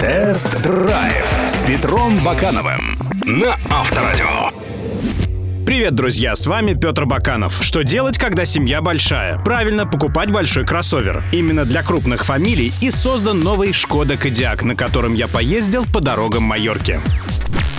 Тест-драйв с Петром Бакановым на Авторадио. Привет, друзья, с вами Петр Баканов. Что делать, когда семья большая? Правильно, покупать большой кроссовер. Именно для крупных фамилий и создан новый Шкода Кодиак, на котором я поездил по дорогам Майорки.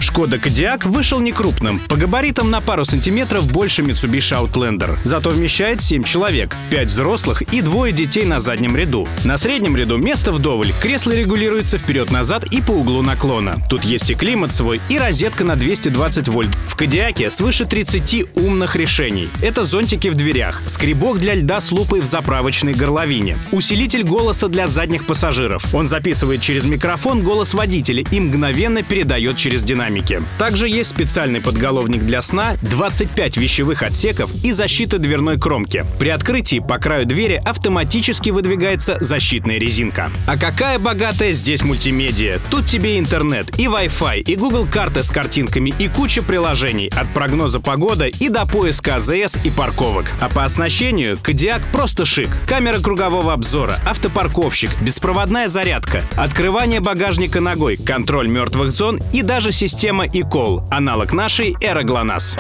Шкода Кодиак вышел не крупным, по габаритам на пару сантиметров больше Mitsubishi Outlander. Зато вмещает 7 человек, 5 взрослых и двое детей на заднем ряду. На среднем ряду место вдоволь, кресло регулируется вперед-назад и по углу наклона. Тут есть и климат свой, и розетка на 220 вольт. В Кодиаке свыше 30 умных решений. Это зонтики в дверях, скребок для льда с лупой в заправочной горловине, усилитель голоса для задних пассажиров. Он записывает через микрофон голос водителя и мгновенно передает через динамики динамики. Также есть специальный подголовник для сна, 25 вещевых отсеков и защита дверной кромки. При открытии по краю двери автоматически выдвигается защитная резинка. А какая богатая здесь мультимедиа. Тут тебе интернет, и Wi-Fi, и Google карты с картинками, и куча приложений от прогноза погоды и до поиска АЗС и парковок. А по оснащению Кодиак просто шик. Камера кругового обзора, автопарковщик, беспроводная зарядка, открывание багажника ногой, контроль мертвых зон и даже система Система ИКОЛ, аналог нашей Эра ГЛОНАСС.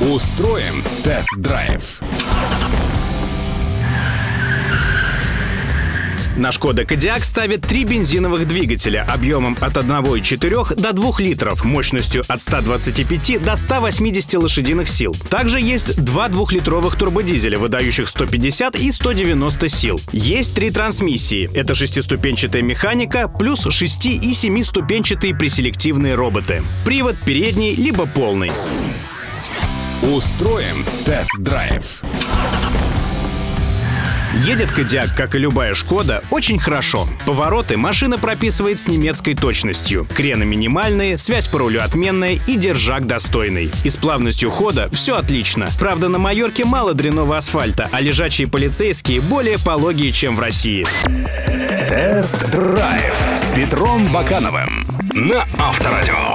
Устроим тест-драйв. На Шкода Кодиак ставит три бензиновых двигателя объемом от 1,4 до 2 литров, мощностью от 125 до 180 лошадиных сил. Также есть два двухлитровых турбодизеля, выдающих 150 и 190 сил. Есть три трансмиссии. Это шестиступенчатая механика плюс 6 и 7-ступенчатые преселективные роботы. Привод передний либо полный. Устроим тест-драйв. Едет Кодиак, как и любая Шкода, очень хорошо. Повороты машина прописывает с немецкой точностью. Крены минимальные, связь по рулю отменная и держак достойный. И с плавностью хода все отлично. Правда, на Майорке мало дряного асфальта, а лежачие полицейские более пологие, чем в России. Тест-драйв с Петром Бакановым на Авторадио.